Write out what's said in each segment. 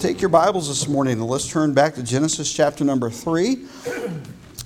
Take your Bibles this morning and let's turn back to Genesis chapter number three.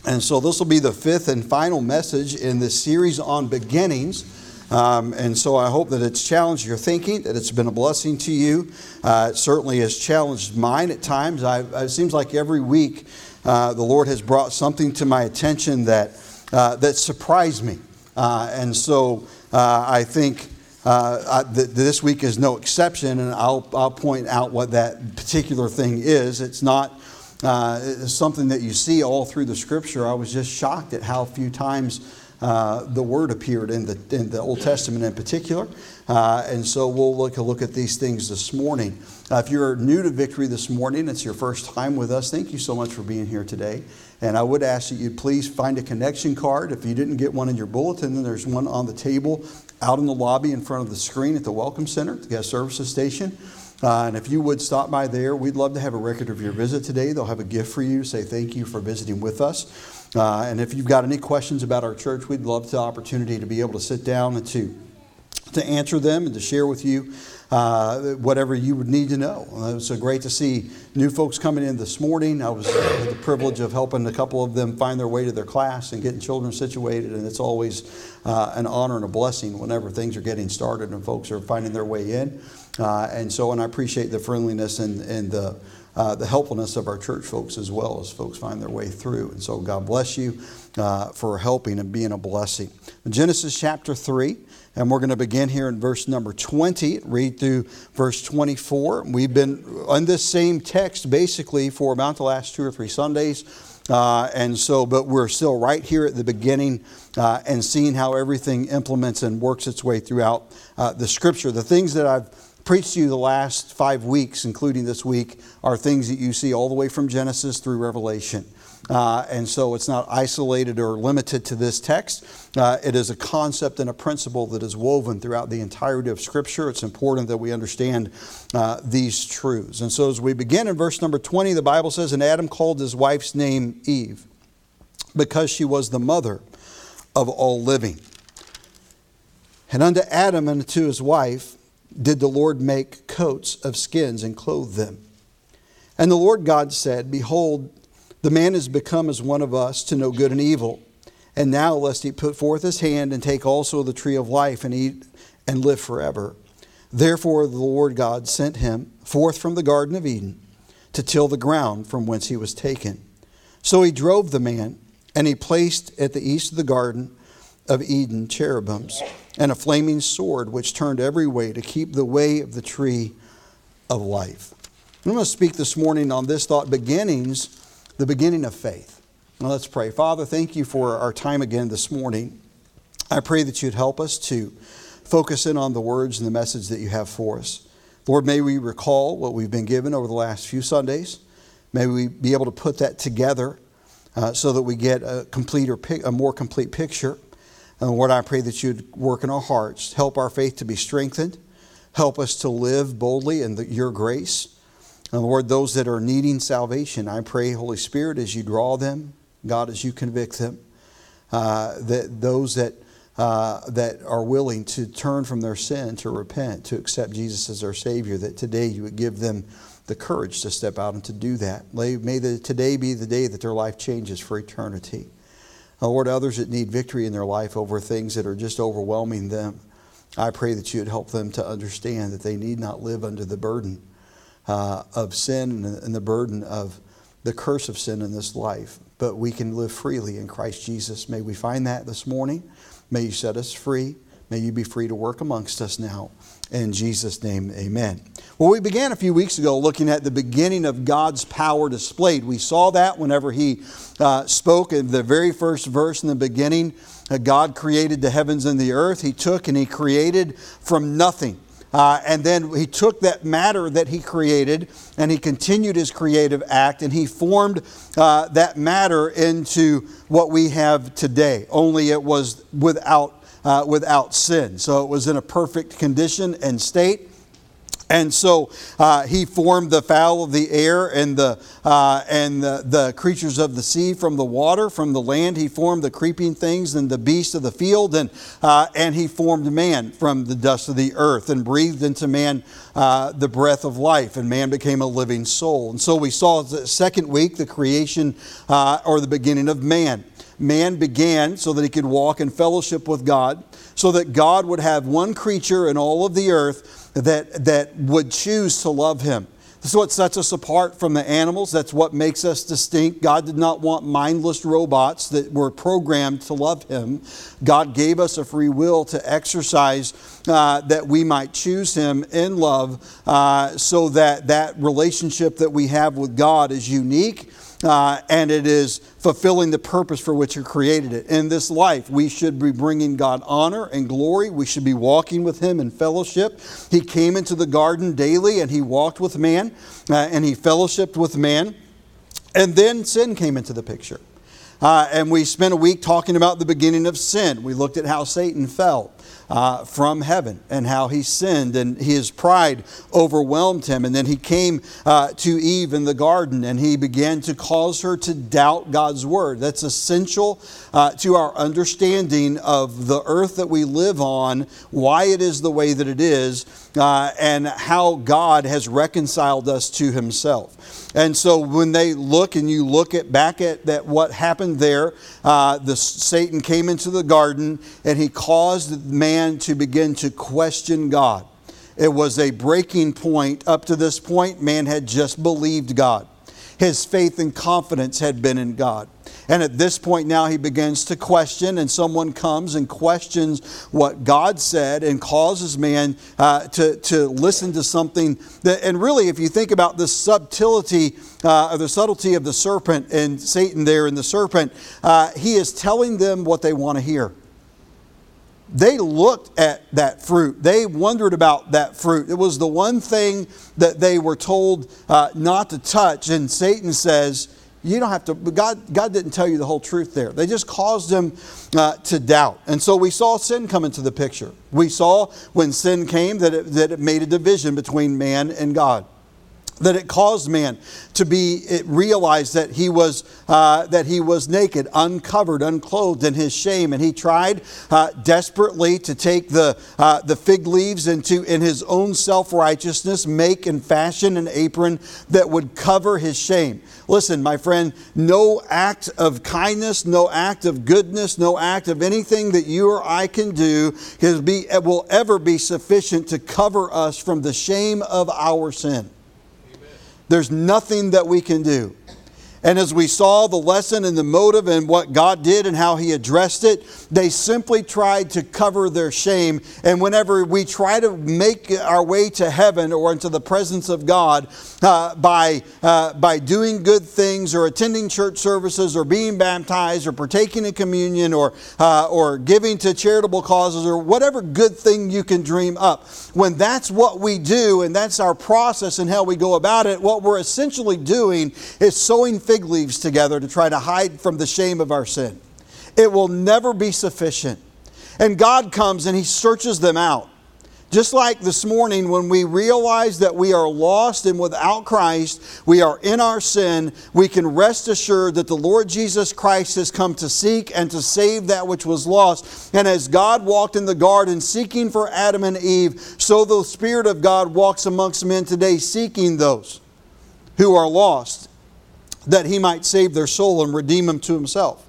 And so this will be the fifth and final message in this series on beginnings. Um, and so I hope that it's challenged your thinking, that it's been a blessing to you. Uh, it certainly has challenged mine at times. I, it seems like every week uh, the Lord has brought something to my attention that, uh, that surprised me. Uh, and so uh, I think uh, I, th- this week is no exception, and I'll, I'll point out what that particular thing is. It's not uh, it's something that you see all through the scripture. I was just shocked at how few times uh, the word appeared in the, in the Old Testament in particular. Uh, and so we'll look a look at these things this morning. Uh, if you're new to Victory this morning, it's your first time with us, thank you so much for being here today. And I would ask that you please find a connection card. If you didn't get one in your bulletin, then there's one on the table out in the lobby in front of the screen at the Welcome Center, the guest services station. Uh, and if you would stop by there, we'd love to have a record of your visit today. They'll have a gift for you. Say thank you for visiting with us. Uh, and if you've got any questions about our church, we'd love the opportunity to be able to sit down and to, to answer them and to share with you uh, whatever you would need to know. Uh, so great to see new folks coming in this morning. I was uh, had the privilege of helping a couple of them find their way to their class and getting children situated, and it's always uh, an honor and a blessing whenever things are getting started and folks are finding their way in. Uh, and so, and I appreciate the friendliness and, and the uh, the helpfulness of our church folks as well as folks find their way through. And so, God bless you uh, for helping and being a blessing. Genesis chapter 3. And we're going to begin here in verse number 20, read through verse 24. We've been on this same text basically for about the last two or three Sundays. Uh, and so, but we're still right here at the beginning uh, and seeing how everything implements and works its way throughout uh, the scripture. The things that I've preached to you the last five weeks, including this week, are things that you see all the way from Genesis through Revelation. Uh, and so it's not isolated or limited to this text. Uh, it is a concept and a principle that is woven throughout the entirety of Scripture. It's important that we understand uh, these truths. And so as we begin in verse number 20, the Bible says, And Adam called his wife's name Eve because she was the mother of all living. And unto Adam and to his wife did the Lord make coats of skins and clothe them. And the Lord God said, Behold, the man is become as one of us to know good and evil. And now, lest he put forth his hand and take also the tree of life and eat and live forever. Therefore, the Lord God sent him forth from the Garden of Eden to till the ground from whence he was taken. So he drove the man, and he placed at the east of the Garden of Eden cherubims and a flaming sword which turned every way to keep the way of the tree of life. I'm going to speak this morning on this thought beginnings the beginning of faith. Now let's pray. Father, thank you for our time again this morning. I pray that you'd help us to focus in on the words and the message that you have for us. Lord, may we recall what we've been given over the last few Sundays. May we be able to put that together uh, so that we get a complete or a more complete picture. And Lord, I pray that you'd work in our hearts, help our faith to be strengthened, help us to live boldly in the, your grace. And Lord, those that are needing salvation, I pray, Holy Spirit, as you draw them, God, as you convict them, uh, that those that uh, that are willing to turn from their sin, to repent, to accept Jesus as their Savior, that today you would give them the courage to step out and to do that. May the, today be the day that their life changes for eternity. Lord, others that need victory in their life over things that are just overwhelming them, I pray that you would help them to understand that they need not live under the burden uh, of sin and the burden of the curse of sin in this life, but we can live freely in Christ Jesus. May we find that this morning. May you set us free. May you be free to work amongst us now. In Jesus' name, amen. Well, we began a few weeks ago looking at the beginning of God's power displayed. We saw that whenever He uh, spoke in the very first verse in the beginning. Uh, God created the heavens and the earth. He took and He created from nothing. Uh, and then he took that matter that he created and he continued his creative act and he formed uh, that matter into what we have today, only it was without, uh, without sin. So it was in a perfect condition and state. And so uh, he formed the fowl of the air and, the, uh, and the, the creatures of the sea from the water, from the land. He formed the creeping things and the beasts of the field. And, uh, and he formed man from the dust of the earth and breathed into man uh, the breath of life. And man became a living soul. And so we saw the second week the creation uh, or the beginning of man man began so that he could walk in fellowship with God, so that God would have one creature in all of the earth that, that would choose to love him. This is what sets us apart from the animals. That's what makes us distinct. God did not want mindless robots that were programmed to love Him. God gave us a free will to exercise uh, that we might choose Him in love uh, so that that relationship that we have with God is unique uh, and it is fulfilling the purpose for which He created it. In this life, we should be bringing God honor and glory. We should be walking with Him in fellowship. He came into the garden daily and He walked with man uh, and He fellowshipped with man. And then sin came into the picture. Uh, and we spent a week talking about the beginning of sin. We looked at how Satan fell uh, from heaven and how he sinned and his pride overwhelmed him. And then he came uh, to Eve in the garden and he began to cause her to doubt God's word. That's essential uh, to our understanding of the earth that we live on, why it is the way that it is, uh, and how God has reconciled us to himself. And so when they look and you look at back at that what happened there, uh, the Satan came into the garden and he caused man to begin to question God. It was a breaking point. Up to this point, man had just believed God. His faith and confidence had been in God. And at this point now, he begins to question, and someone comes and questions what God said and causes man uh, to, to listen to something that, and really, if you think about the subtlety uh, or the subtlety of the serpent and Satan there in the serpent, uh, he is telling them what they want to hear they looked at that fruit. They wondered about that fruit. It was the one thing that they were told uh, not to touch. And Satan says, you don't have to, God, God didn't tell you the whole truth there. They just caused them uh, to doubt. And so we saw sin come into the picture. We saw when sin came that it, that it made a division between man and God that it caused man to be realized that he was uh, that he was naked uncovered unclothed in his shame. And he tried uh, desperately to take the uh, the fig leaves and to in his own self-righteousness make and fashion an apron that would cover his shame. Listen my friend no act of kindness no act of goodness no act of anything that you or i can do be, will ever be sufficient to cover us from the shame of our sin there's nothing that we can do. And as we saw the lesson and the motive and what God did and how He addressed it, they simply tried to cover their shame. And whenever we try to make our way to heaven or into the presence of God uh, by, uh, by doing good things or attending church services or being baptized or partaking in communion or, uh, or giving to charitable causes or whatever good thing you can dream up, when that's what we do and that's our process and how we go about it, what we're essentially doing is sewing fig leaves together to try to hide from the shame of our sin. It will never be sufficient. And God comes and He searches them out. Just like this morning, when we realize that we are lost and without Christ, we are in our sin, we can rest assured that the Lord Jesus Christ has come to seek and to save that which was lost. And as God walked in the garden seeking for Adam and Eve, so the Spirit of God walks amongst men today seeking those who are lost that he might save their soul and redeem them to himself.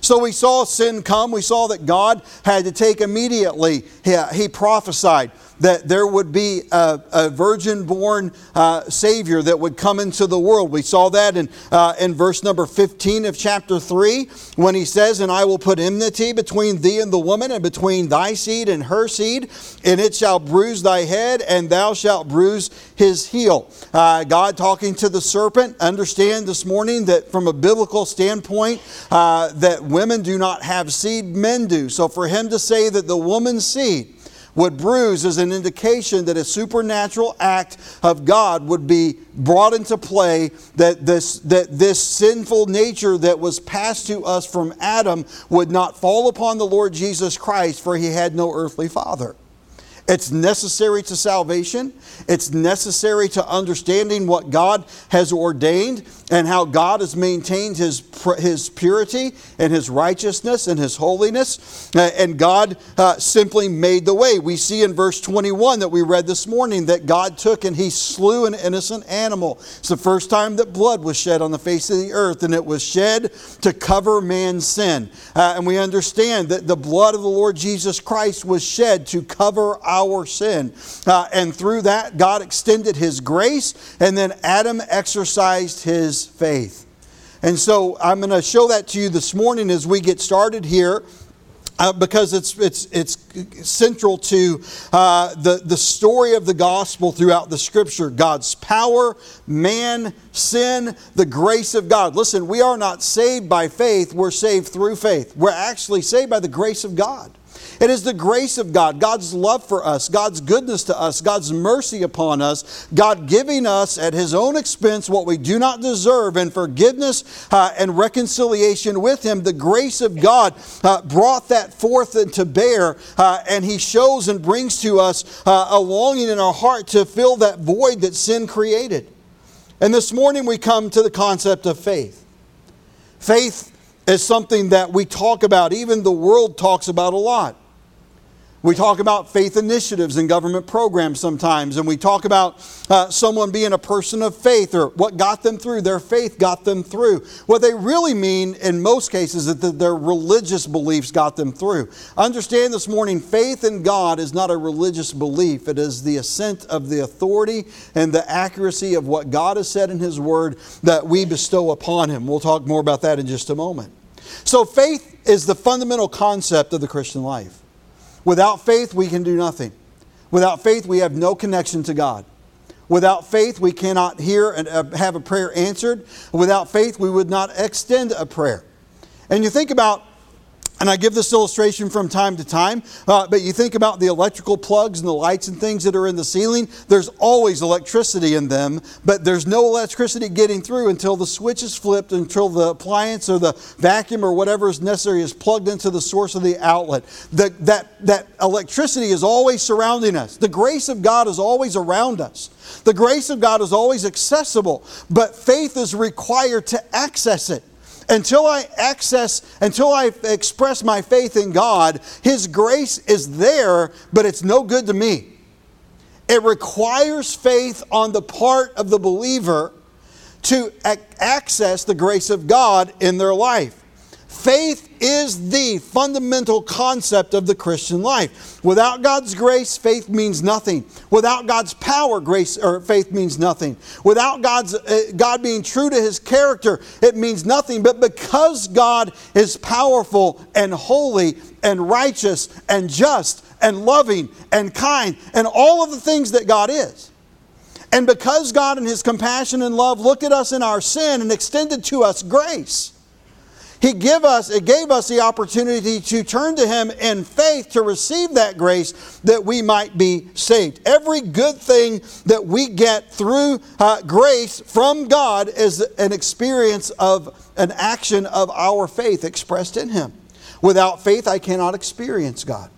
So we saw sin come. We saw that God had to take immediately, he, he prophesied that there would be a, a virgin born uh, Savior that would come into the world. We saw that in, uh, in verse number 15 of chapter 3 when he says, And I will put enmity between thee and the woman, and between thy seed and her seed, and it shall bruise thy head, and thou shalt bruise his heel. Uh, God talking to the serpent, understand this morning that from a biblical standpoint, uh, that women do not have seed, men do. So for him to say that the woman's seed, would bruise is an indication that a supernatural act of God would be brought into play, that this, that this sinful nature that was passed to us from Adam would not fall upon the Lord Jesus Christ, for he had no earthly father. It's necessary to salvation. It's necessary to understanding what God has ordained and how God has maintained his, his purity and his righteousness and his holiness. Uh, and God uh, simply made the way. We see in verse 21 that we read this morning that God took and he slew an innocent animal. It's the first time that blood was shed on the face of the earth, and it was shed to cover man's sin. Uh, and we understand that the blood of the Lord Jesus Christ was shed to cover our sin. Uh, and through that, God extended his grace, and then Adam exercised his his faith. And so I'm going to show that to you this morning as we get started here. Uh, because it's, it's, it's central to uh, the, the story of the gospel throughout the scripture God's power, man, sin, the grace of God. Listen, we are not saved by faith, we're saved through faith. We're actually saved by the grace of God. It is the grace of God, God's love for us, God's goodness to us, God's mercy upon us, God giving us at His own expense what we do not deserve, and forgiveness uh, and reconciliation with Him. The grace of God uh, brought that forth and to bear, uh, and He shows and brings to us uh, a longing in our heart to fill that void that sin created. And this morning we come to the concept of faith. Faith is something that we talk about, even the world talks about a lot. We talk about faith initiatives and government programs sometimes, and we talk about uh, someone being a person of faith or what got them through. Their faith got them through. What they really mean in most cases is that their religious beliefs got them through. Understand this morning faith in God is not a religious belief, it is the assent of the authority and the accuracy of what God has said in His Word that we bestow upon Him. We'll talk more about that in just a moment. So, faith is the fundamental concept of the Christian life. Without faith, we can do nothing. Without faith, we have no connection to God. Without faith, we cannot hear and uh, have a prayer answered. Without faith, we would not extend a prayer. And you think about and I give this illustration from time to time, uh, but you think about the electrical plugs and the lights and things that are in the ceiling, there's always electricity in them, but there's no electricity getting through until the switch is flipped, until the appliance or the vacuum or whatever is necessary is plugged into the source of the outlet. The, that, that electricity is always surrounding us. The grace of God is always around us. The grace of God is always accessible, but faith is required to access it until I access, until I express my faith in God, His grace is there, but it's no good to me. It requires faith on the part of the believer to access the grace of God in their life. Faith is the fundamental concept of the Christian life. Without God's grace, faith means nothing. Without God's power, grace or faith means nothing. Without God's uh, God being true to his character, it means nothing. But because God is powerful and holy and righteous and just and loving and kind and all of the things that God is, and because God in his compassion and love looked at us in our sin and extended to us grace, he give us, it gave us the opportunity to turn to Him in faith to receive that grace that we might be saved. Every good thing that we get through uh, grace from God is an experience of an action of our faith expressed in Him. Without faith, I cannot experience God.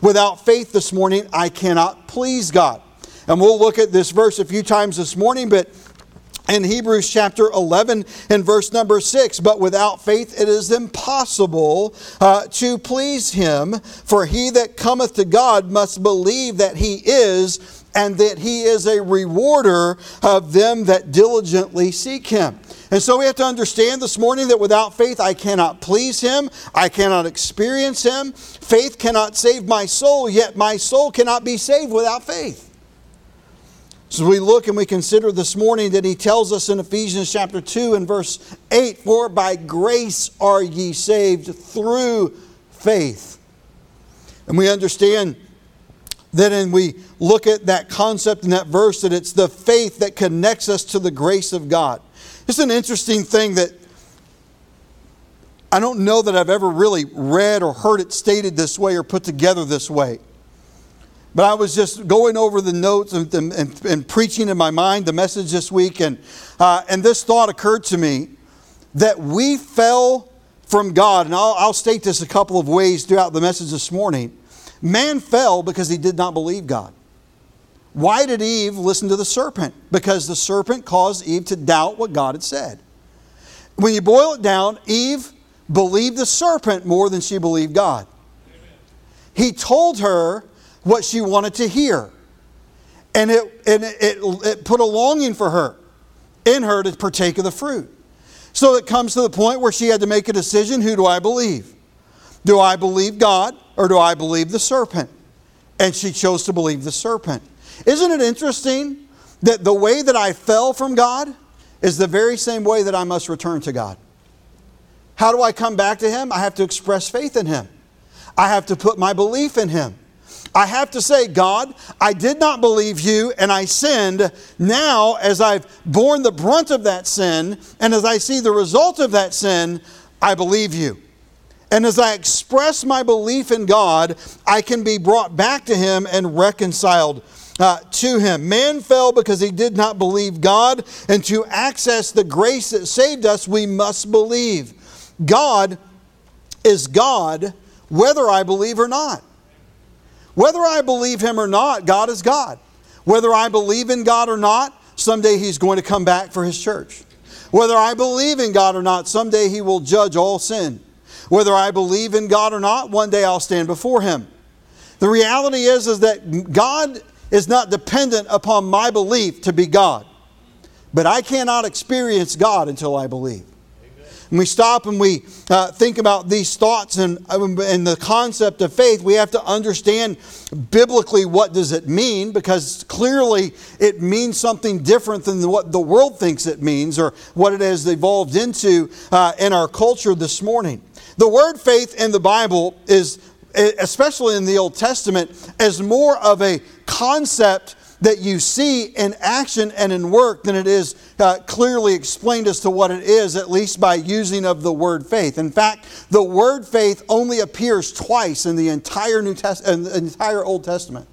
Without faith this morning, I cannot please God. And we'll look at this verse a few times this morning, but in Hebrews chapter 11 and verse number 6. But without faith it is impossible uh, to please him, for he that cometh to God must believe that he is, and that he is a rewarder of them that diligently seek him. And so we have to understand this morning that without faith I cannot please him, I cannot experience him. Faith cannot save my soul, yet my soul cannot be saved without faith. So we look and we consider this morning that he tells us in Ephesians chapter 2 and verse 8 For by grace are ye saved through faith. And we understand that and we look at that concept in that verse that it's the faith that connects us to the grace of God. It's an interesting thing that I don't know that I've ever really read or heard it stated this way or put together this way. But I was just going over the notes and, and, and preaching in my mind the message this week, and, uh, and this thought occurred to me that we fell from God. And I'll, I'll state this a couple of ways throughout the message this morning. Man fell because he did not believe God. Why did Eve listen to the serpent? Because the serpent caused Eve to doubt what God had said. When you boil it down, Eve believed the serpent more than she believed God. He told her what she wanted to hear. And it, and it, it, it put a longing for her, in her, to partake of the fruit. So it comes to the point where she had to make a decision who do I believe? Do I believe God or do I believe the serpent? And she chose to believe the serpent. Isn't it interesting that the way that I fell from God is the very same way that I must return to God? How do I come back to Him? I have to express faith in Him. I have to put my belief in Him. I have to say, God, I did not believe you and I sinned. Now, as I've borne the brunt of that sin and as I see the result of that sin, I believe you. And as I express my belief in God, I can be brought back to Him and reconciled uh, to him. Man fell because he did not believe God, and to access the grace that saved us, we must believe. God is God whether I believe or not. Whether I believe him or not, God is God. Whether I believe in God or not, someday he's going to come back for his church. Whether I believe in God or not, someday he will judge all sin. Whether I believe in God or not, one day I'll stand before him. The reality is, is that God is not dependent upon my belief to be God. But I cannot experience God until I believe. When we stop and we uh, think about these thoughts and, and the concept of faith, we have to understand biblically what does it mean because clearly it means something different than what the world thinks it means or what it has evolved into uh, in our culture this morning. The word faith in the Bible is especially in the Old Testament, is more of a concept that you see in action and in work than it is uh, clearly explained as to what it is, at least by using of the word faith. In fact, the word faith only appears twice in the entire New Test- in the entire Old Testament.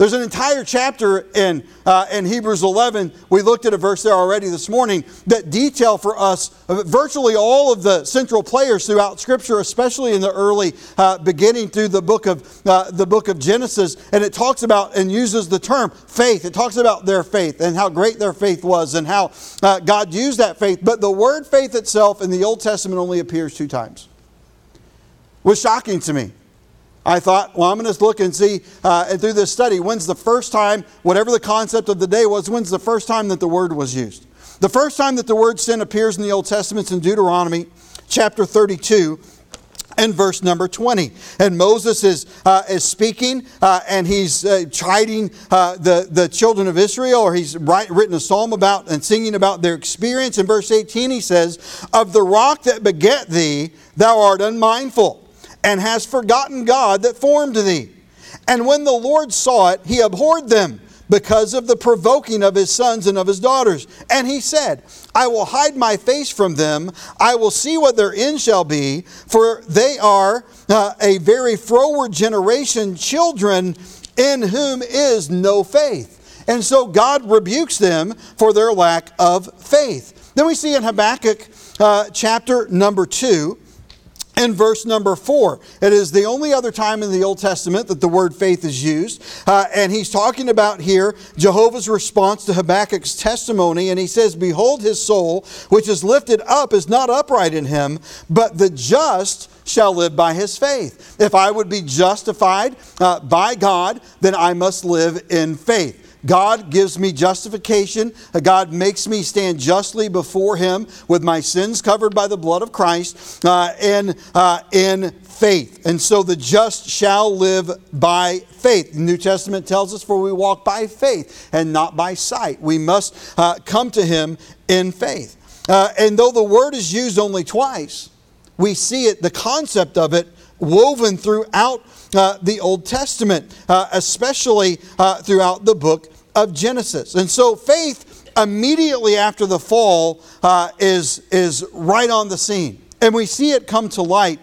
There's an entire chapter in, uh, in Hebrews 11. We looked at a verse there already this morning that detail for us virtually all of the central players throughout Scripture, especially in the early uh, beginning through the book of uh, the book of Genesis. And it talks about and uses the term faith. It talks about their faith and how great their faith was and how uh, God used that faith. But the word faith itself in the Old Testament only appears two times. It was shocking to me. I thought, well, I'm going to look and see uh, through this study when's the first time, whatever the concept of the day was, when's the first time that the word was used. The first time that the word sin appears in the Old Testament is in Deuteronomy chapter 32 and verse number 20. And Moses is, uh, is speaking uh, and he's uh, chiding uh, the, the children of Israel, or he's write, written a psalm about and singing about their experience. In verse 18, he says, Of the rock that beget thee, thou art unmindful and has forgotten God that formed thee. And when the Lord saw it, he abhorred them because of the provoking of his sons and of his daughters. And he said, I will hide my face from them. I will see what their end shall be, for they are uh, a very froward generation, children in whom is no faith. And so God rebukes them for their lack of faith. Then we see in Habakkuk uh, chapter number 2, in verse number four. It is the only other time in the Old Testament that the word faith is used. Uh, and he's talking about here Jehovah's response to Habakkuk's testimony. And he says, Behold, his soul, which is lifted up, is not upright in him, but the just shall live by his faith. If I would be justified uh, by God, then I must live in faith. God gives me justification. God makes me stand justly before Him with my sins covered by the blood of Christ uh, in, uh, in faith. And so the just shall live by faith. The New Testament tells us, for we walk by faith and not by sight. We must uh, come to Him in faith. Uh, and though the word is used only twice, we see it, the concept of it, woven throughout uh, the Old Testament, uh, especially uh, throughout the book of Genesis. And so faith immediately after the fall uh, is, is right on the scene. And we see it come to light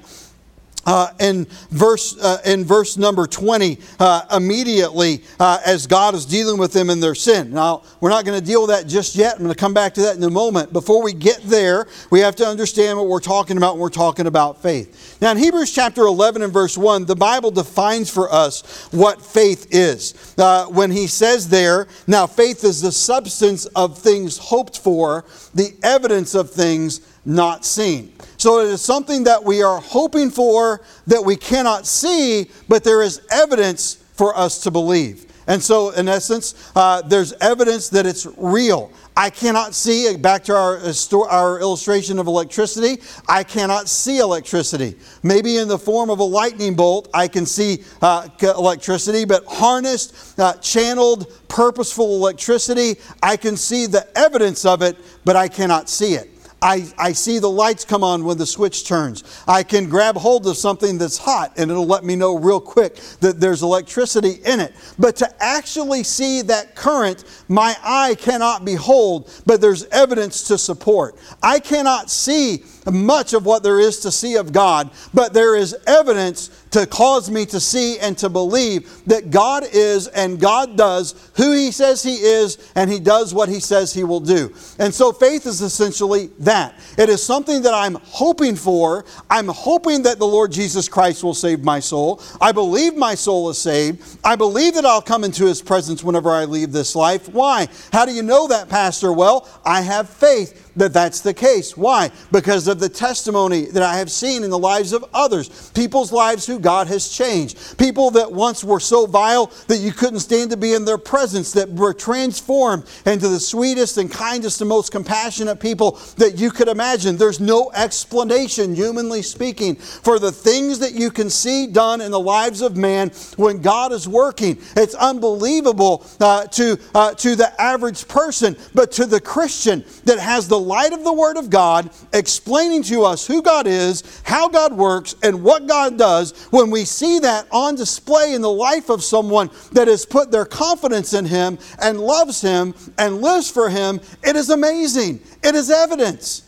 uh, in verse uh, in verse number 20 uh, immediately uh, as god is dealing with them in their sin. Now we're not going to deal with that just yet. I'm going to come back to that in a moment. Before we get there we have to understand what we're talking about when we're talking about faith. Now in hebrews chapter 11 and verse 1 the bible defines for us what faith is. Uh, when he says there now faith is the substance of things hoped for the evidence of things not seen so it is something that we are hoping for that we cannot see, but there is evidence for us to believe. And so, in essence, uh, there's evidence that it's real. I cannot see, back to our, uh, our illustration of electricity, I cannot see electricity. Maybe in the form of a lightning bolt, I can see uh, electricity, but harnessed, uh, channeled, purposeful electricity, I can see the evidence of it, but I cannot see it. I, I see the lights come on when the switch turns. I can grab hold of something that's hot and it'll let me know real quick that there's electricity in it. But to actually see that current, my eye cannot behold, but there's evidence to support. I cannot see much of what there is to see of God, but there is evidence to cause me to see and to believe that God is and God does who He says He is and He does what He says He will do. And so faith is essentially that. It is something that I'm hoping for. I'm hoping that the Lord Jesus Christ will save my soul. I believe my soul is saved. I believe that I'll come into His presence whenever I leave this life. Why? How do you know that, Pastor? Well, I have faith that that's the case. Why? Because of the testimony that I have seen in the lives of others, people's lives who God has changed, people that once were so vile that you couldn't stand to be in their presence, that were transformed into the sweetest and kindest and most compassionate people that you could imagine. There's no explanation, humanly speaking, for the things that you can see done in the lives of man when God is working. It's unbelievable uh, to, uh, to the average person, but to the Christian that has the light of the Word of God, explaining to us who God is, how God works, and what God does, when we see that on display in the life of someone that has put their confidence in Him and loves Him and lives for Him, it is amazing. It is evidence.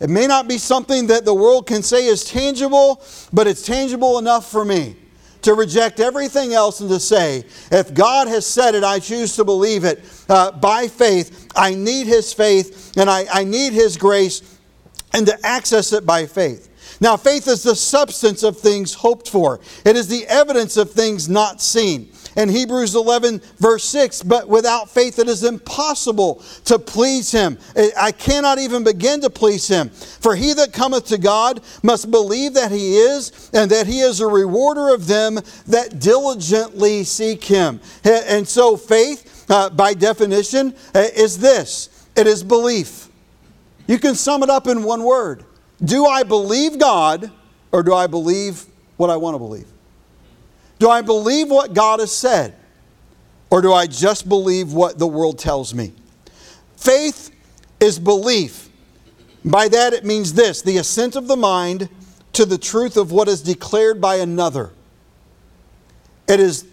It may not be something that the world can say is tangible, but it's tangible enough for me to reject everything else and to say, if God has said it, I choose to believe it uh, by faith. I need His faith and I, I need His grace and to access it by faith. Now, faith is the substance of things hoped for, it is the evidence of things not seen. In Hebrews 11, verse 6, but without faith it is impossible to please him. I cannot even begin to please him. For he that cometh to God must believe that he is, and that he is a rewarder of them that diligently seek him. And so, faith, uh, by definition, uh, is this it is belief. You can sum it up in one word Do I believe God, or do I believe what I want to believe? Do I believe what God has said? Or do I just believe what the world tells me? Faith is belief. By that it means this the assent of the mind to the truth of what is declared by another. It is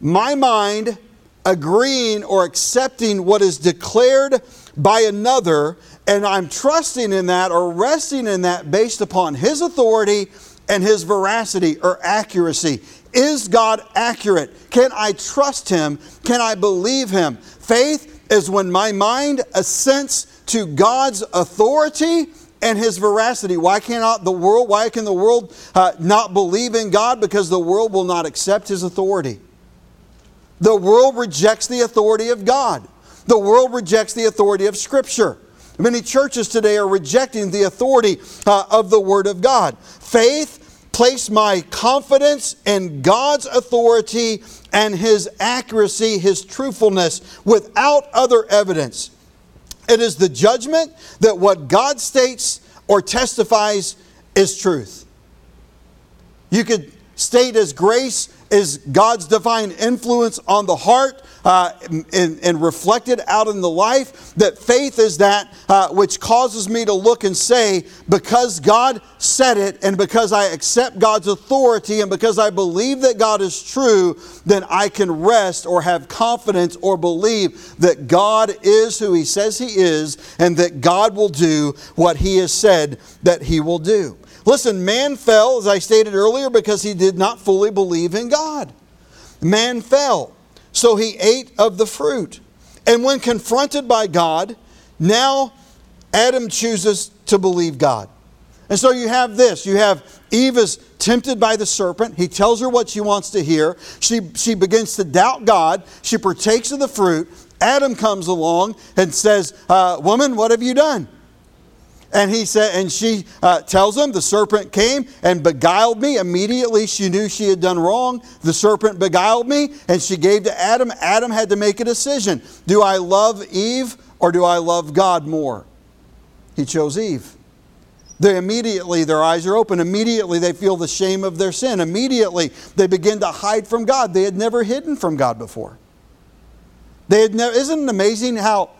my mind agreeing or accepting what is declared by another, and I'm trusting in that or resting in that based upon his authority and his veracity or accuracy. Is God accurate? Can I trust Him? Can I believe Him? Faith is when my mind assents to God's authority and his veracity. Why cannot the world, why can the world uh, not believe in God? Because the world will not accept his authority. The world rejects the authority of God. The world rejects the authority of Scripture. Many churches today are rejecting the authority uh, of the Word of God. Faith place my confidence in God's authority and His accuracy, His truthfulness, without other evidence. It is the judgment that what God states or testifies is truth. You could state as grace is God's divine influence on the heart uh, and, and, reflected out in the life. That faith is that uh, which causes me to look and say, because God said it, and because I accept God's authority, and because I believe that God is true, then I can rest or have confidence or believe that God is who He says He is, and that God will do what He has said that He will do. Listen, man fell, as I stated earlier, because he did not fully believe in God. Man fell, so he ate of the fruit. And when confronted by God, now Adam chooses to believe God. And so you have this. You have Eve is tempted by the serpent. He tells her what she wants to hear. She, she begins to doubt God. She partakes of the fruit. Adam comes along and says, uh, Woman, what have you done? And he said, and she uh, tells him, the serpent came and beguiled me. Immediately she knew she had done wrong. The serpent beguiled me, and she gave to Adam. Adam had to make a decision. Do I love Eve or do I love God more? He chose Eve. They immediately, their eyes are open. Immediately, they feel the shame of their sin. Immediately, they begin to hide from God. They had never hidden from God before. They had never, isn't it amazing how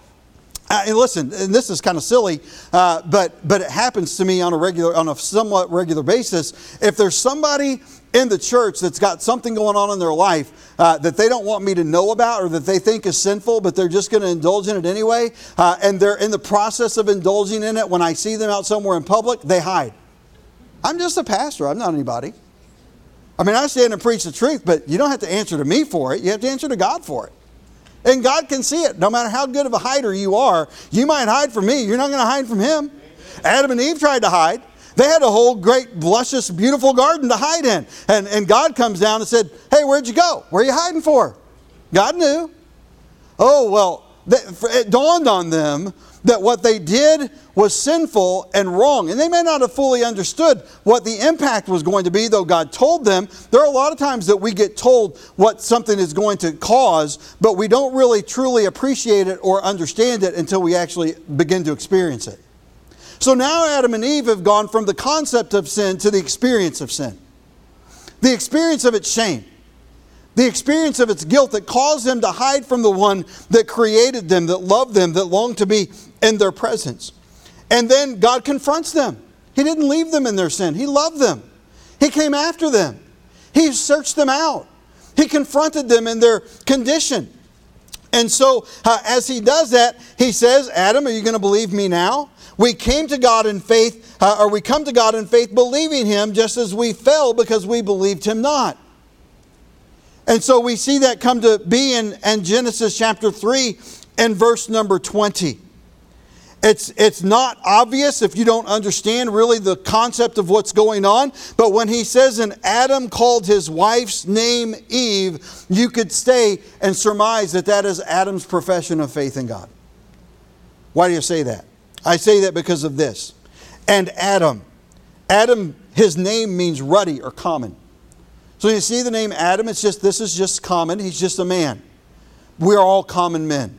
uh, and listen, and this is kind of silly, uh, but but it happens to me on a regular, on a somewhat regular basis. If there's somebody in the church that's got something going on in their life uh, that they don't want me to know about or that they think is sinful, but they're just going to indulge in it anyway, uh, and they're in the process of indulging in it, when I see them out somewhere in public, they hide. I'm just a pastor. I'm not anybody. I mean, I stand and preach the truth, but you don't have to answer to me for it. You have to answer to God for it. And God can see it. No matter how good of a hider you are, you might hide from me. You're not going to hide from Him. Adam and Eve tried to hide. They had a whole great, luscious, beautiful garden to hide in. And, and God comes down and said, Hey, where'd you go? Where are you hiding for? God knew. Oh, well, it dawned on them that what they did was sinful and wrong. And they may not have fully understood what the impact was going to be, though God told them. There are a lot of times that we get told what something is going to cause, but we don't really truly appreciate it or understand it until we actually begin to experience it. So now Adam and Eve have gone from the concept of sin to the experience of sin, the experience of its shame the experience of its guilt that caused them to hide from the one that created them, that loved them, that longed to be in their presence. And then God confronts them. He didn't leave them in their sin, He loved them. He came after them, He searched them out, He confronted them in their condition. And so, uh, as He does that, He says, Adam, are you going to believe me now? We came to God in faith, uh, or we come to God in faith believing Him just as we fell because we believed Him not. And so we see that come to be in, in Genesis chapter 3 and verse number 20. It's, it's not obvious if you don't understand really the concept of what's going on. But when he says, and Adam called his wife's name Eve, you could stay and surmise that that is Adam's profession of faith in God. Why do you say that? I say that because of this. And Adam. Adam, his name means ruddy or common. So you see the name Adam, it's just this is just common. He's just a man. We're all common men.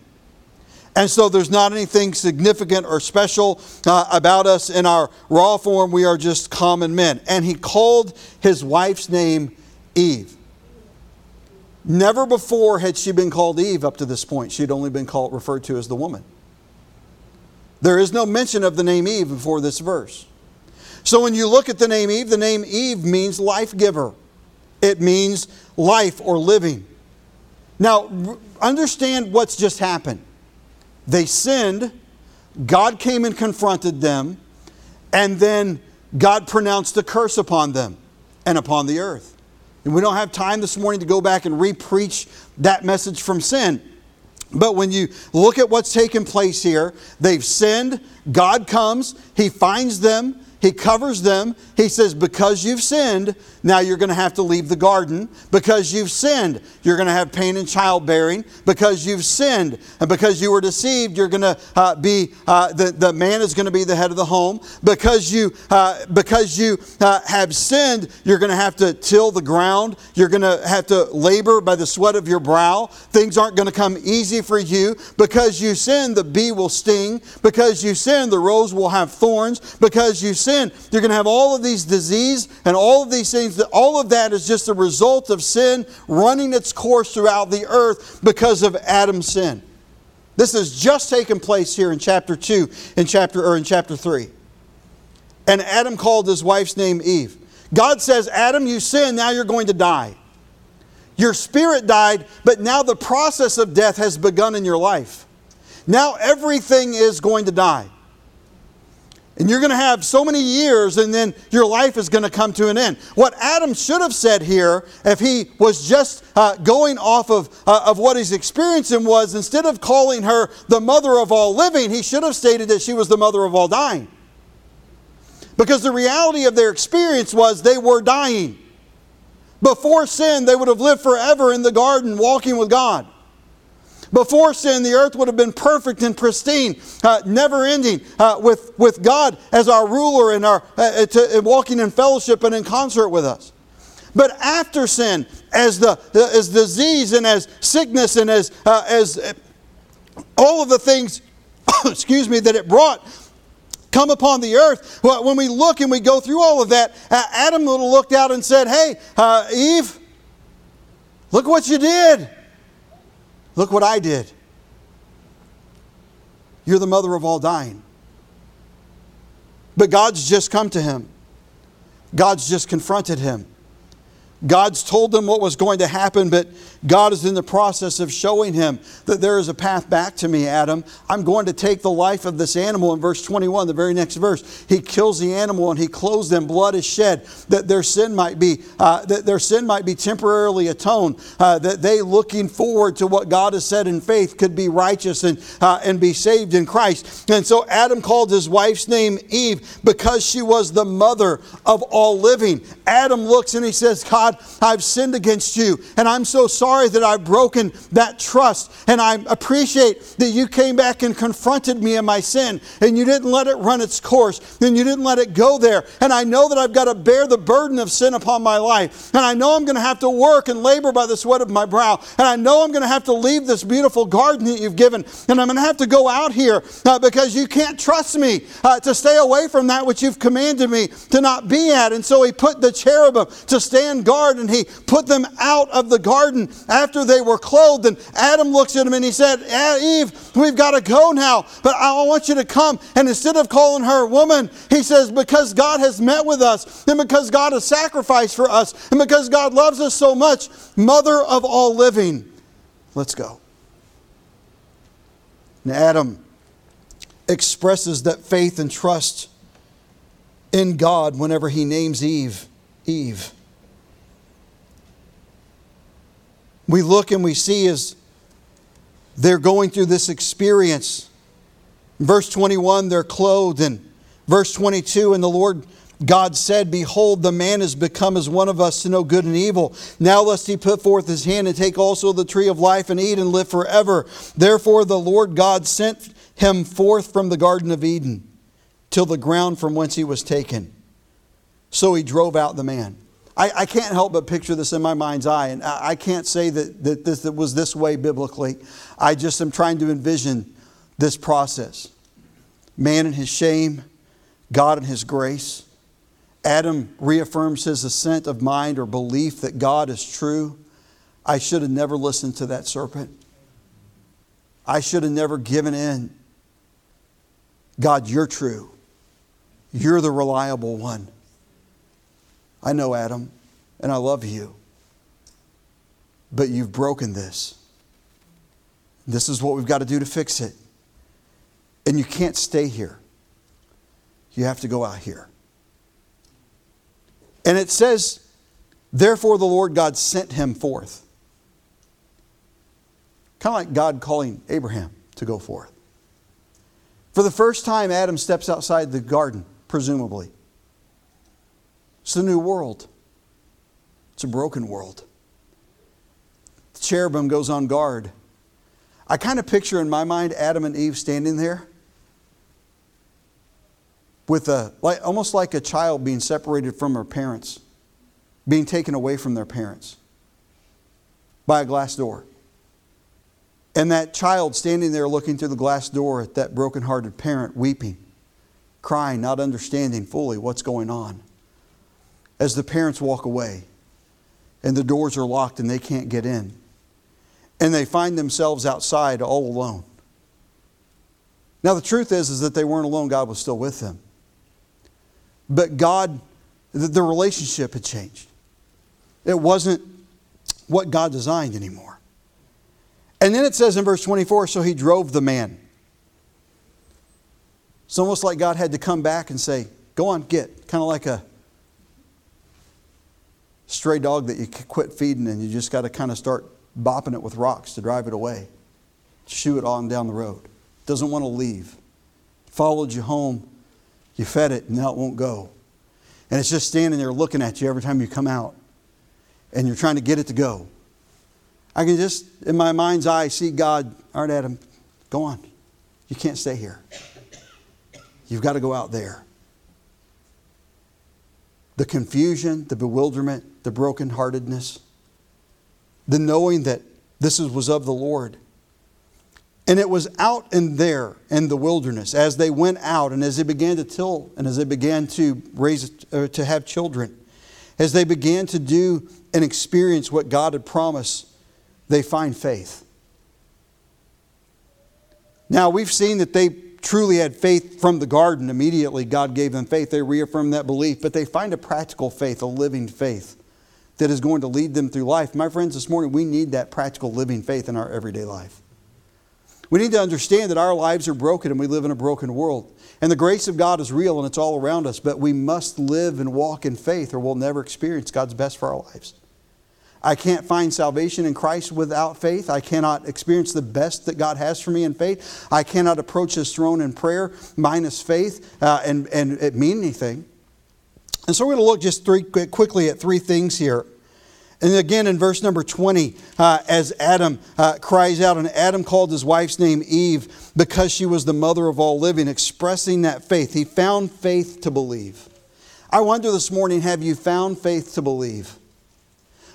And so there's not anything significant or special uh, about us in our raw form. We are just common men. And he called his wife's name Eve. Never before had she been called Eve up to this point. She'd only been called referred to as the woman. There is no mention of the name Eve before this verse. So when you look at the name Eve, the name Eve means life giver. It means life or living. Now, understand what's just happened. They sinned, God came and confronted them, and then God pronounced a curse upon them and upon the earth. And we don't have time this morning to go back and repreach that message from sin. But when you look at what's taken place here, they've sinned, God comes, He finds them, he covers them. He says, Because you've sinned, now you're going to have to leave the garden. Because you've sinned, you're going to have pain in childbearing. Because you've sinned, and because you were deceived, you're going to uh, be, uh, the, the man is going to be the head of the home. Because you, uh, because you uh, have sinned, you're going to have to till the ground. You're going to have to labor by the sweat of your brow. Things aren't going to come easy for you. Because you sin, the bee will sting. Because you sin, the rose will have thorns. Because you sin, you're going to have all of these disease and all of these things. That all of that is just a result of sin running its course throughout the earth because of Adam's sin. This has just taken place here in chapter 2 in chapter or in chapter 3. And Adam called his wife's name Eve. God says, Adam, you sin, now you're going to die. Your spirit died, but now the process of death has begun in your life. Now everything is going to die. And you're going to have so many years, and then your life is going to come to an end. What Adam should have said here, if he was just uh, going off of, uh, of what he's experiencing, was instead of calling her the mother of all living, he should have stated that she was the mother of all dying. Because the reality of their experience was they were dying. Before sin, they would have lived forever in the garden walking with God. Before sin, the earth would have been perfect and pristine, uh, never ending, uh, with, with God as our ruler and, our, uh, to, walking in fellowship and in concert with us. But after sin, as, the, as disease and as sickness and as, uh, as uh, all of the things, excuse me, that it brought come upon the earth, well, when we look and we go through all of that, uh, Adam looked out and said, Hey, Eve, look what you did. Look what I did. You're the mother of all dying. But God's just come to him. God's just confronted him. God's told them what was going to happen, but God is in the process of showing him that there is a path back to me, Adam. I'm going to take the life of this animal in verse 21, the very next verse. He kills the animal and he clothes them, blood is shed, that their sin might be, uh, that their sin might be temporarily atoned, uh, that they looking forward to what God has said in faith could be righteous and, uh, and be saved in Christ. And so Adam called his wife's name Eve because she was the mother of all living. Adam looks and he says, God, God, I've sinned against you, and I'm so sorry that I've broken that trust. And I appreciate that you came back and confronted me in my sin, and you didn't let it run its course, and you didn't let it go there. And I know that I've got to bear the burden of sin upon my life. And I know I'm going to have to work and labor by the sweat of my brow. And I know I'm going to have to leave this beautiful garden that you've given, and I'm going to have to go out here uh, because you can't trust me uh, to stay away from that which you've commanded me to not be at. And so he put the cherubim to stand guard and he put them out of the garden after they were clothed. And Adam looks at him and he said, Eve, we've got to go now, but I want you to come. And instead of calling her woman, he says, because God has met with us and because God has sacrificed for us and because God loves us so much, mother of all living, let's go. And Adam expresses that faith and trust in God whenever he names Eve, Eve. We look and we see as they're going through this experience. verse 21, they're clothed. And verse 22, and the Lord God said, Behold, the man has become as one of us to know good and evil. Now lest he put forth his hand and take also the tree of life and eat and live forever. Therefore the Lord God sent him forth from the Garden of Eden till the ground from whence he was taken. So he drove out the man. I, I, can't help but picture this in my mind's eye, and I, I can't say that, that this that was this way biblically. I just am trying to envision this process man in his shame, God in his grace. Adam reaffirms his assent of mind or belief that God is true. I should have never listened to that serpent. I should have never given in. God, you're true. You're the reliable one. I know, Adam, and I love you. But you've broken this. This is what we've got to do to fix it. And you can't stay here. You have to go out here. And it says, Therefore the Lord God sent him forth. Kind of like God calling Abraham to go forth. For the first time, Adam steps outside the garden, presumably. It's a new world. It's a broken world. The cherubim goes on guard. I kind of picture in my mind Adam and Eve standing there with a like almost like a child being separated from her parents, being taken away from their parents by a glass door. And that child standing there looking through the glass door at that broken-hearted parent weeping, crying, not understanding fully what's going on as the parents walk away and the doors are locked and they can't get in. And they find themselves outside all alone. Now, the truth is, is that they weren't alone, God was still with them. But God, the, the relationship had changed. It wasn't what God designed anymore. And then it says in verse 24 so he drove the man. It's almost like God had to come back and say, Go on, get. Kind of like a stray dog that you quit feeding and you just got to kind of start bopping it with rocks to drive it away. Shoo it on down the road. Doesn't want to leave. Followed you home. You fed it, and now it won't go. And it's just standing there looking at you every time you come out. And you're trying to get it to go. I can just, in my mind's eye, see God, all right, Adam, go on. You can't stay here. You've got to go out there. The confusion, the bewilderment, the brokenheartedness, the knowing that this was of the Lord. And it was out in there in the wilderness as they went out and as they began to till and as they began to raise uh, to have children, as they began to do and experience what God had promised they find faith. Now, we've seen that they truly had faith from the garden. Immediately, God gave them faith. They reaffirmed that belief, but they find a practical faith, a living faith that is going to lead them through life. My friends, this morning, we need that practical living faith in our everyday life. We need to understand that our lives are broken and we live in a broken world. And the grace of God is real and it's all around us, but we must live and walk in faith or we'll never experience God's best for our lives. I can't find salvation in Christ without faith. I cannot experience the best that God has for me in faith. I cannot approach His throne in prayer minus faith uh, and, and it mean anything. And so we're going to look just three, quickly at three things here. And again, in verse number 20, uh, as Adam uh, cries out, and Adam called his wife's name Eve because she was the mother of all living, expressing that faith. He found faith to believe. I wonder this morning have you found faith to believe?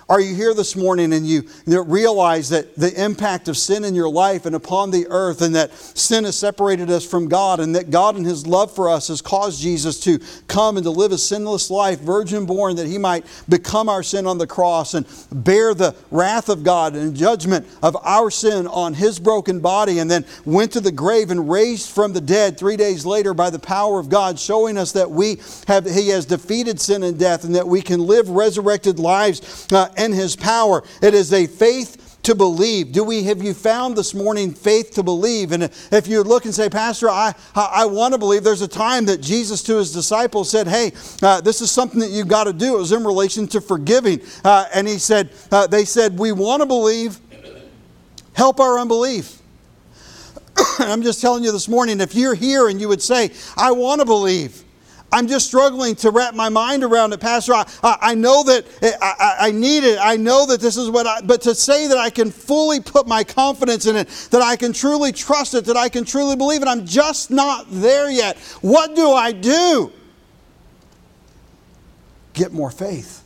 Are you here this morning and you realize that the impact of sin in your life and upon the earth, and that sin has separated us from God, and that God, in His love for us, has caused Jesus to come and to live a sinless life, virgin born, that He might become our sin on the cross and bear the wrath of God and judgment of our sin on His broken body, and then went to the grave and raised from the dead three days later by the power of God, showing us that we have He has defeated sin and death, and that we can live resurrected lives. Uh, in his power. It is a faith to believe. Do we have you found this morning faith to believe? And if you look and say, Pastor, I, I, I want to believe, there's a time that Jesus to his disciples said, Hey, uh, this is something that you've got to do. It was in relation to forgiving. Uh, and he said, uh, They said, We want to believe, help our unbelief. I'm just telling you this morning, if you're here and you would say, I want to believe, I'm just struggling to wrap my mind around it, Pastor. I, I, I know that eh, I, I, need it. I know that this is what I, but to say that I can fully put my confidence in it, that I can truly trust it, that I can truly believe it, I'm just not there yet. What do I do? Get more faith.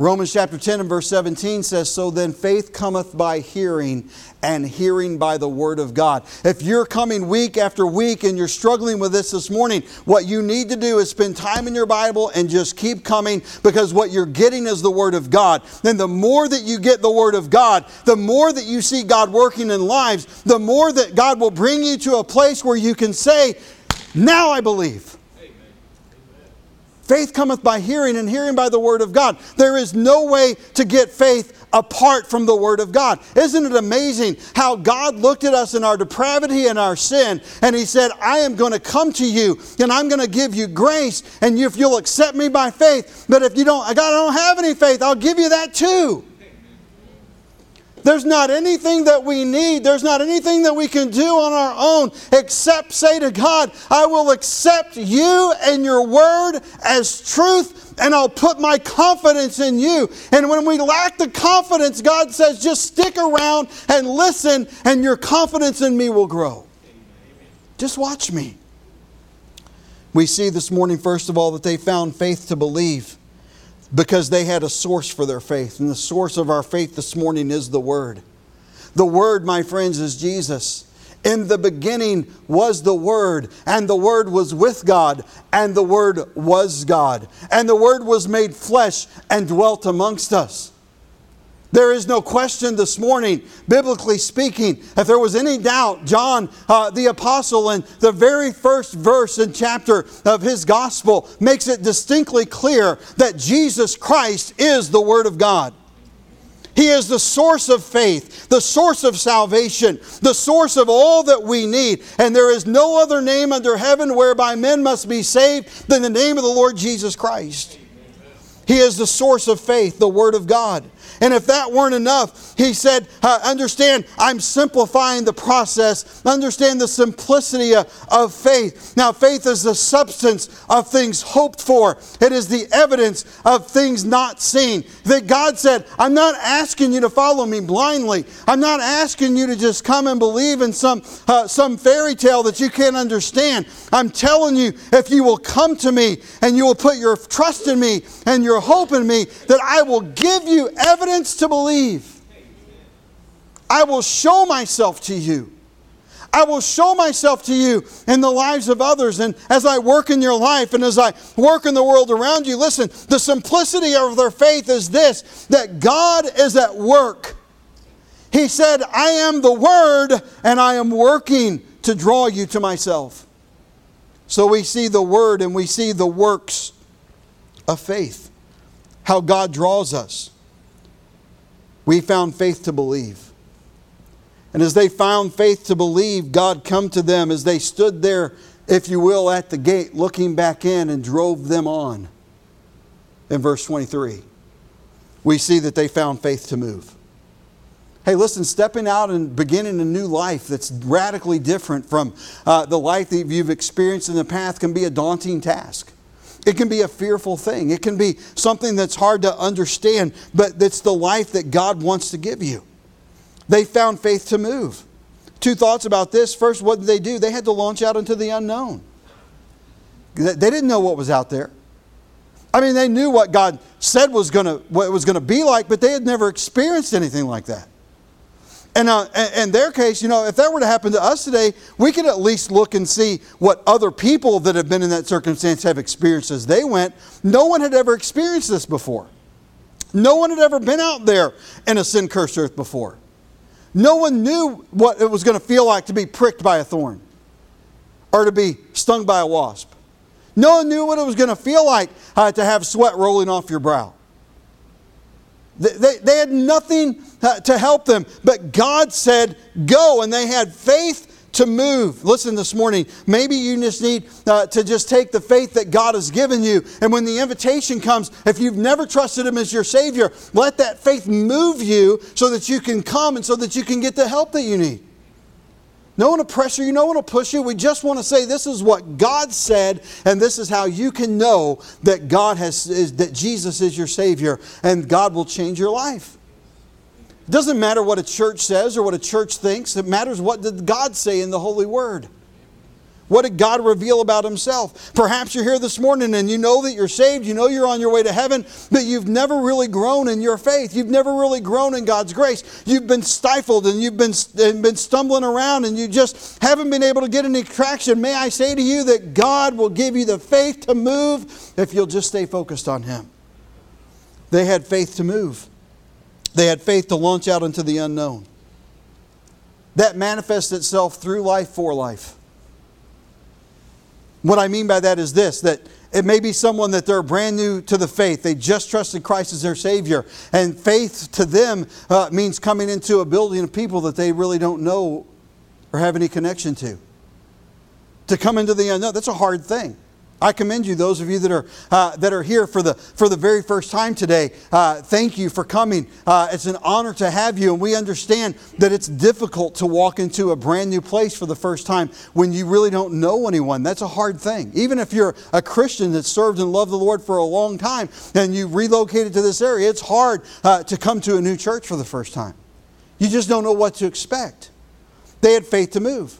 Romans chapter 10 and verse 17 says, So then faith cometh by hearing, and hearing by the word of God. If you're coming week after week and you're struggling with this this morning, what you need to do is spend time in your Bible and just keep coming because what you're getting is the word of God. Then the more that you get the word of God, the more that you see God working in lives, the more that God will bring you to a place where you can say, Now I believe. Faith cometh by hearing, and hearing by the Word of God. There is no way to get faith apart from the Word of God. Isn't it amazing how God looked at us in our depravity and our sin, and He said, I am going to come to you, and I'm going to give you grace, and if you'll accept me by faith, but if you don't, God, I don't have any faith, I'll give you that too. There's not anything that we need. There's not anything that we can do on our own except say to God, I will accept you and your word as truth, and I'll put my confidence in you. And when we lack the confidence, God says, just stick around and listen, and your confidence in me will grow. Just watch me. We see this morning, first of all, that they found faith to believe because they had a source for their faith. And the source of our faith this morning is the Word. The Word, my friends, is Jesus. In the beginning was the Word, and the Word was with God, and the Word was God. And the Word was made flesh and dwelt amongst us. There is no question this morning, biblically speaking, if there was any doubt, John uh, the Apostle, in the very first verse and chapter of his gospel, makes it distinctly clear that Jesus Christ is the Word of God. He is the source of faith, the source of salvation, the source of all that we need. And there is no other name under heaven whereby men must be saved than the name of the Lord Jesus Christ. He is the source of faith, the Word of God. And if that weren't enough, he said, uh, Understand, I'm simplifying the process. Understand the simplicity of, of faith. Now, faith is the substance of things hoped for, it is the evidence of things not seen. That God said, I'm not asking you to follow me blindly. I'm not asking you to just come and believe in some, uh, some fairy tale that you can't understand. I'm telling you, if you will come to me and you will put your trust in me and your hope in me, that I will give you evidence to believe. I will show myself to you. I will show myself to you in the lives of others. And as I work in your life and as I work in the world around you, listen, the simplicity of their faith is this that God is at work. He said, I am the Word and I am working to draw you to myself. So we see the Word and we see the works of faith, how God draws us we found faith to believe. And as they found faith to believe, God come to them as they stood there, if you will, at the gate, looking back in and drove them on. In verse 23, we see that they found faith to move. Hey, listen, stepping out and beginning a new life that's radically different from uh, the life that you've experienced in the past can be a daunting task. It can be a fearful thing. It can be something that's hard to understand, but it's the life that God wants to give you. They found faith to move. Two thoughts about this. First, what did they do? They had to launch out into the unknown. They didn't know what was out there. I mean, they knew what God said was going to what it was going to be like, but they had never experienced anything like that. And uh, in their case, you know, if that were to happen to us today, we could at least look and see what other people that have been in that circumstance have experienced as they went. No one had ever experienced this before. No one had ever been out there in a sin cursed earth before. No one knew what it was going to feel like to be pricked by a thorn or to be stung by a wasp. No one knew what it was going to feel like uh, to have sweat rolling off your brow. They, they had nothing uh, to help them, but God said, Go. And they had faith to move. Listen this morning, maybe you just need uh, to just take the faith that God has given you. And when the invitation comes, if you've never trusted Him as your Savior, let that faith move you so that you can come and so that you can get the help that you need. No one will pressure you, no one will push you. We just want to say this is what God said, and this is how you can know that God has is, that Jesus is your Savior, and God will change your life. It doesn't matter what a church says or what a church thinks, it matters what did God say in the Holy Word. What did God reveal about Himself? Perhaps you're here this morning and you know that you're saved, you know you're on your way to heaven, but you've never really grown in your faith. You've never really grown in God's grace. You've been stifled and you've been, and been stumbling around and you just haven't been able to get any traction. May I say to you that God will give you the faith to move if you'll just stay focused on Him. They had faith to move, they had faith to launch out into the unknown. That manifests itself through life for life. What I mean by that is this that it may be someone that they're brand new to the faith. They just trusted Christ as their Savior. And faith to them uh, means coming into a building of people that they really don't know or have any connection to. To come into the unknown, that's a hard thing. I commend you, those of you that are, uh, that are here for the, for the very first time today. Uh, thank you for coming. Uh, it's an honor to have you, and we understand that it's difficult to walk into a brand new place for the first time when you really don't know anyone. That's a hard thing. Even if you're a Christian that served and loved the Lord for a long time and you relocated to this area, it's hard uh, to come to a new church for the first time. You just don't know what to expect. They had faith to move.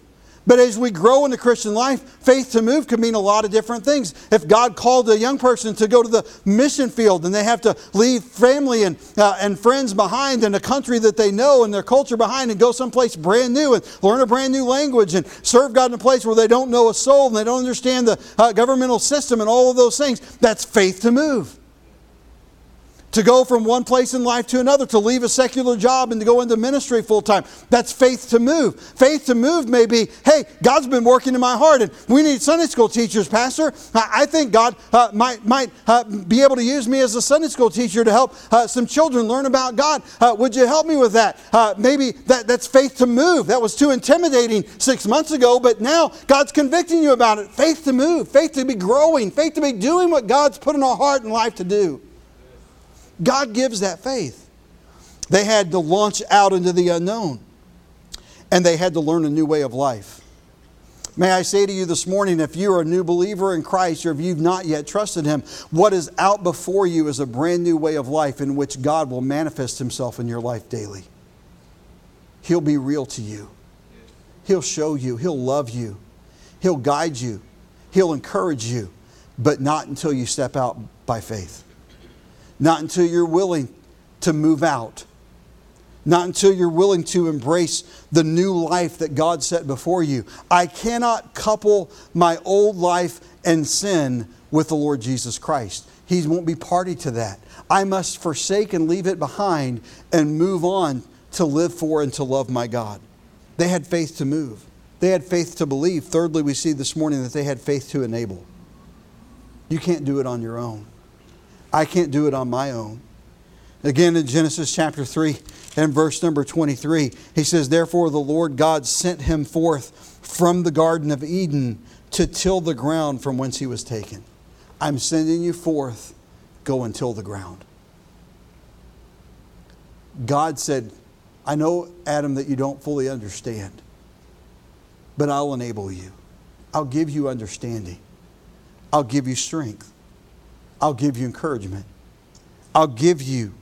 But as we grow in the Christian life, faith to move can mean a lot of different things. If God called a young person to go to the mission field and they have to leave family and, uh, and friends behind and a country that they know and their culture behind and go someplace brand new and learn a brand new language and serve God in a place where they don't know a soul and they don't understand the uh, governmental system and all of those things, that's faith to move. To go from one place in life to another, to leave a secular job and to go into ministry full time. That's faith to move. Faith to move may be, hey, God's been working in my heart and we need Sunday school teachers, Pastor. I think God uh, might, might uh, be able to use me as a Sunday school teacher to help uh, some children learn about God. Uh, would you help me with that? Uh, maybe that, that's faith to move. That was too intimidating six months ago, but now God's convicting you about it. Faith to move, faith to be growing, faith to be doing what God's put in our heart and life to do. God gives that faith. They had to launch out into the unknown, and they had to learn a new way of life. May I say to you this morning, if you are a new believer in Christ or if you've not yet trusted Him, what is out before you is a brand new way of life in which God will manifest Himself in your life daily. He'll be real to you, He'll show you, He'll love you, He'll guide you, He'll encourage you, but not until you step out by faith. Not until you're willing to move out. Not until you're willing to embrace the new life that God set before you. I cannot couple my old life and sin with the Lord Jesus Christ. He won't be party to that. I must forsake and leave it behind and move on to live for and to love my God. They had faith to move, they had faith to believe. Thirdly, we see this morning that they had faith to enable. You can't do it on your own. I can't do it on my own. Again, in Genesis chapter 3 and verse number 23, he says, Therefore the Lord God sent him forth from the Garden of Eden to till the ground from whence he was taken. I'm sending you forth, go and till the ground. God said, I know, Adam, that you don't fully understand, but I'll enable you. I'll give you understanding. I'll give you strength. I'll give you encouragement. I'll give you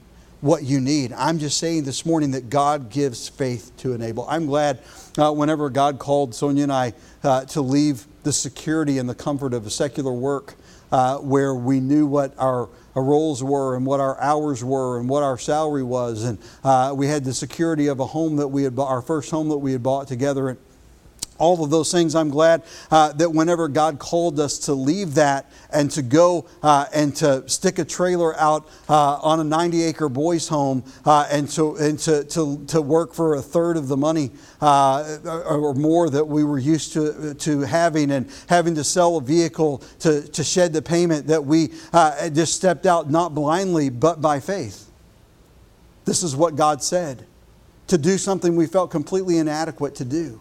what you need. I'm just saying this morning that God gives faith to enable. I'm glad uh, whenever God called Sonia and I uh, to leave the security and the comfort of a secular work uh, where we knew what our, our, roles were and what our hours were and what our salary was. And uh, we had the security of a home that we had bought, our first home that we had bought together. And all of those things. I'm glad uh, that whenever God called us to leave that and to go uh, and to stick a trailer out uh, on a 90 acre boys' home uh, and, to, and to, to, to work for a third of the money uh, or more that we were used to, to having and having to sell a vehicle to, to shed the payment, that we uh, just stepped out not blindly but by faith. This is what God said to do something we felt completely inadequate to do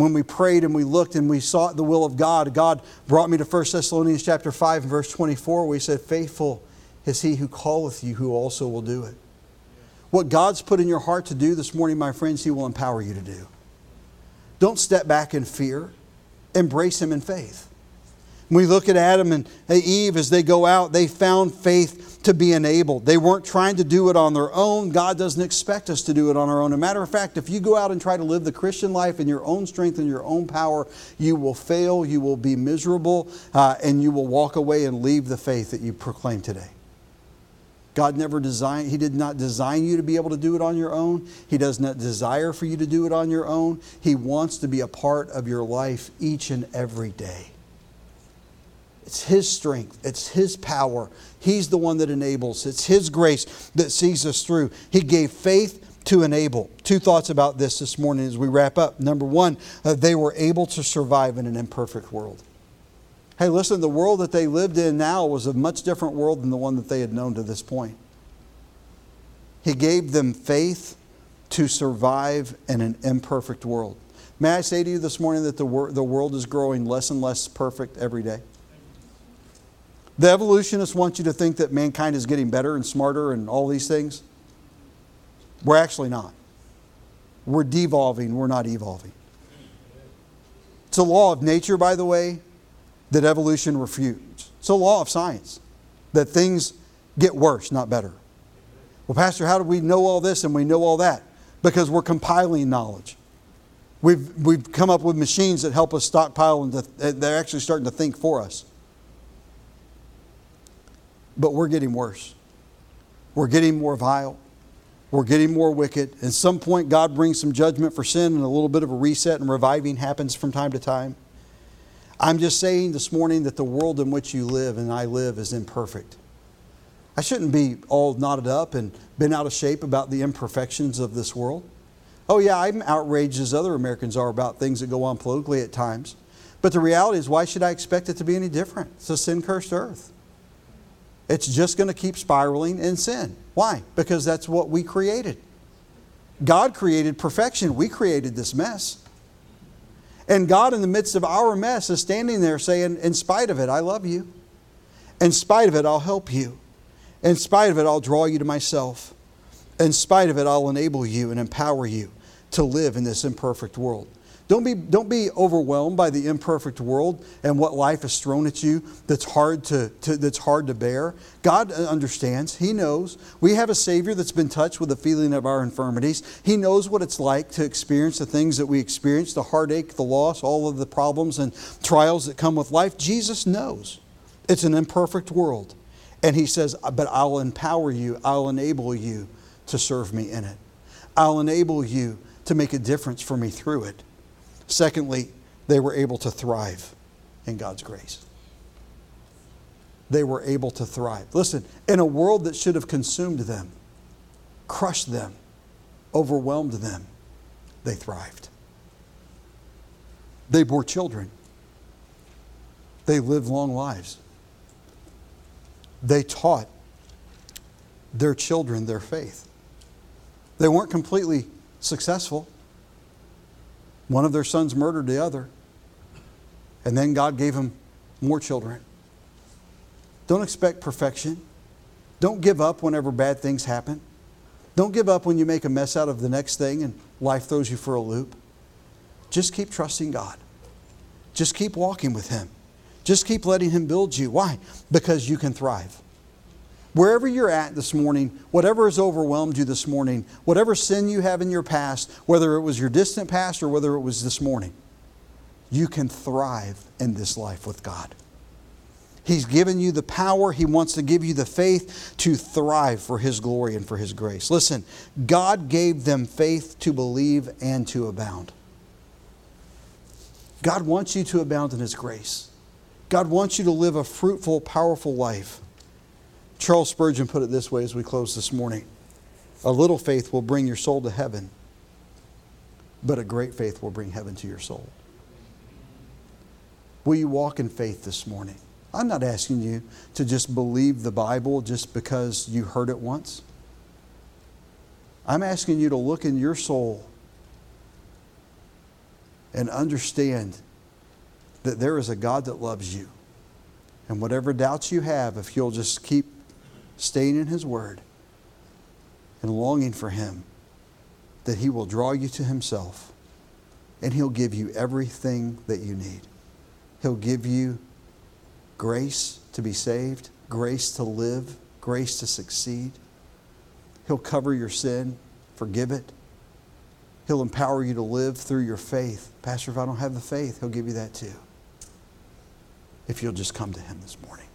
when we prayed and we looked and we sought the will of God, God brought me to 1 Thessalonians chapter 5 and verse 24 where he said, Faithful is he who calleth you, who also will do it. What God's put in your heart to do this morning, my friends, he will empower you to do. Don't step back in fear. Embrace him in faith. When we look at Adam and Eve as they go out, they found faith to be enabled. They weren't trying to do it on their own. God doesn't expect us to do it on our own. As a matter of fact, if you go out and try to live the Christian life in your own strength and your own power, you will fail, you will be miserable, uh, and you will walk away and leave the faith that you proclaim today. God never designed, He did not design you to be able to do it on your own. He does not desire for you to do it on your own. He wants to be a part of your life each and every day. It's His strength, it's His power. He's the one that enables. It's His grace that sees us through. He gave faith to enable. Two thoughts about this this morning as we wrap up. Number one, uh, they were able to survive in an imperfect world. Hey, listen, the world that they lived in now was a much different world than the one that they had known to this point. He gave them faith to survive in an imperfect world. May I say to you this morning that the, wor- the world is growing less and less perfect every day? The evolutionists want you to think that mankind is getting better and smarter and all these things. We're actually not. We're devolving, we're not evolving. It's a law of nature, by the way, that evolution refutes. It's a law of science that things get worse, not better. Well, Pastor, how do we know all this and we know all that? Because we're compiling knowledge. We've, we've come up with machines that help us stockpile and they're actually starting to think for us but we're getting worse. We're getting more vile. We're getting more wicked. At some point, God brings some judgment for sin, and a little bit of a reset and reviving happens from time to time. I'm just saying this morning that the world in which you live and I live is imperfect. I shouldn't be all knotted up and been out of shape about the imperfections of this world. Oh, yeah, I'm outraged as other Americans are about things that go on politically at times. But the reality is, why should I expect it to be any different? It's a sin cursed earth. It's just going to keep spiraling in sin. Why? Because that's what we created. God created perfection, we created this mess. And God, in the midst of our mess, is standing there saying, In spite of it, I love you. In spite of it, I'll help you. In spite of it, I'll draw you to myself. In spite of it, I'll enable you and empower you to live in this imperfect world. Don't be, don't be overwhelmed by the imperfect world and what life has thrown at you that's hard to, to, that's hard to bear. God understands. He knows. We have a Savior that's been touched with the feeling of our infirmities. He knows what it's like to experience the things that we experience the heartache, the loss, all of the problems and trials that come with life. Jesus knows. It's an imperfect world. And He says, uh, But I'll empower you, I'll enable you to serve me in it. I'll enable you to make a difference for me through it. Secondly, they were able to thrive in God's grace. They were able to thrive. Listen, in a world that should have consumed them, crushed them, overwhelmed them, they thrived. They bore children. They lived long lives. They taught their children their faith. They weren't completely successful. One of their sons murdered the other. And then God gave him more children. Don't expect perfection. Don't give up whenever bad things happen. Don't give up when you make a mess out of the next thing and life throws you for a loop. Just keep trusting God. Just keep walking with Him. Just keep letting Him build you. Why? Because you can thrive. Wherever you're at this morning, whatever has overwhelmed you this morning, whatever sin you have in your past, whether it was your distant past or whether it was this morning, you can thrive in this life with God. He's given you the power. He wants to give you the faith to thrive for His glory and for His grace. Listen, God gave them faith to believe and to abound. God wants you to abound in His grace. God wants you to live a fruitful, powerful life. Charles Spurgeon put it this way as we close this morning A little faith will bring your soul to heaven, but a great faith will bring heaven to your soul. Will you walk in faith this morning? I'm not asking you to just believe the Bible just because you heard it once. I'm asking you to look in your soul and understand that there is a God that loves you. And whatever doubts you have, if you'll just keep staying in His Word and longing for Him, that He will draw you to Himself and He'll give you everything that you need. He'll give you grace to be saved, grace to live, grace to succeed. He'll cover your sin, forgive it. He'll empower you to live through your faith. Pastor, if I don't have the faith, He'll give you that too. If you'll just come to Him this morning.